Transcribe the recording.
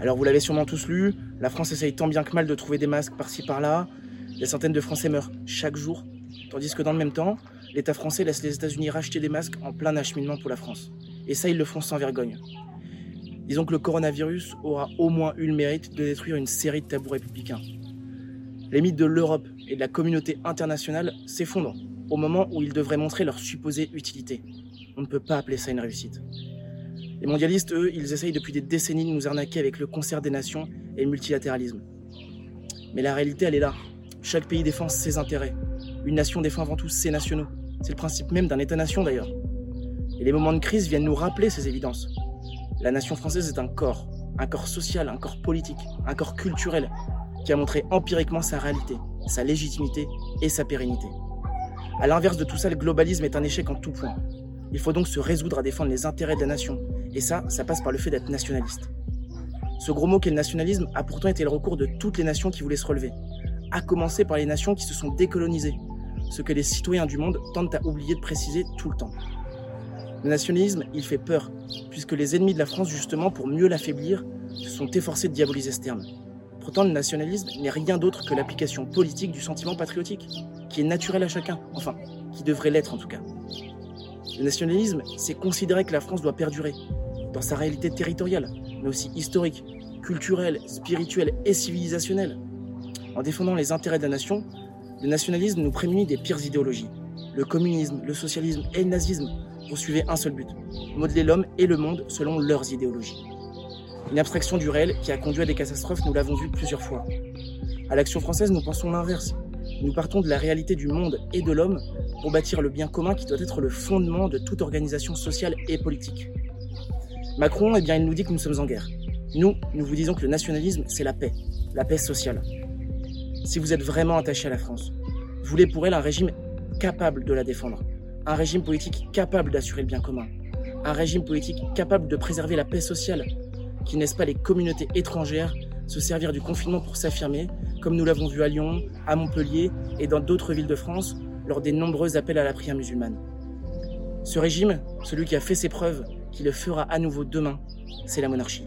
Alors vous l'avez sûrement tous lu, la France essaye tant bien que mal de trouver des masques par-ci par-là. Des centaines de Français meurent chaque jour, tandis que dans le même temps, l'État français laisse les États-Unis racheter des masques en plein acheminement pour la France. Et ça, ils le font sans vergogne. Disons que le coronavirus aura au moins eu le mérite de détruire une série de tabous républicains. Les mythes de l'Europe et de la communauté internationale s'effondrent au moment où ils devraient montrer leur supposée utilité. On ne peut pas appeler ça une réussite. Les mondialistes, eux, ils essayent depuis des décennies de nous arnaquer avec le concert des nations et le multilatéralisme. Mais la réalité, elle est là. Chaque pays défend ses intérêts. Une nation défend avant tout ses nationaux. C'est le principe même d'un État-nation d'ailleurs. Et les moments de crise viennent nous rappeler ces évidences. La nation française est un corps, un corps social, un corps politique, un corps culturel, qui a montré empiriquement sa réalité, sa légitimité et sa pérennité. À l'inverse de tout ça, le globalisme est un échec en tout point. Il faut donc se résoudre à défendre les intérêts de la nation, et ça, ça passe par le fait d'être nationaliste. Ce gros mot qu'est le nationalisme a pourtant été le recours de toutes les nations qui voulaient se relever, à commencer par les nations qui se sont décolonisées, ce que les citoyens du monde tentent à oublier de préciser tout le temps. Le nationalisme, il fait peur, puisque les ennemis de la France, justement, pour mieux l'affaiblir, se sont efforcés de diaboliser ce terme. Pourtant, le nationalisme n'est rien d'autre que l'application politique du sentiment patriotique, qui est naturel à chacun, enfin, qui devrait l'être en tout cas. Le nationalisme, c'est considérer que la France doit perdurer, dans sa réalité territoriale, mais aussi historique, culturelle, spirituelle et civilisationnelle. En défendant les intérêts de la nation, le nationalisme nous prémunit des pires idéologies. Le communisme, le socialisme et le nazisme poursuivaient un seul but, modeler l'homme et le monde selon leurs idéologies. Une abstraction du réel qui a conduit à des catastrophes, nous l'avons vu plusieurs fois. À l'action française, nous pensons l'inverse. Nous partons de la réalité du monde et de l'homme pour bâtir le bien commun qui doit être le fondement de toute organisation sociale et politique. Macron, eh bien, il nous dit que nous sommes en guerre. Nous, nous vous disons que le nationalisme, c'est la paix, la paix sociale. Si vous êtes vraiment attaché à la France, voulez pour elle un régime capable de la défendre, un régime politique capable d'assurer le bien commun, un régime politique capable de préserver la paix sociale, qui ne laisse pas les communautés étrangères se servir du confinement pour s'affirmer, comme nous l'avons vu à Lyon, à Montpellier et dans d'autres villes de France lors des nombreux appels à la prière musulmane. Ce régime, celui qui a fait ses preuves, qui le fera à nouveau demain, c'est la monarchie.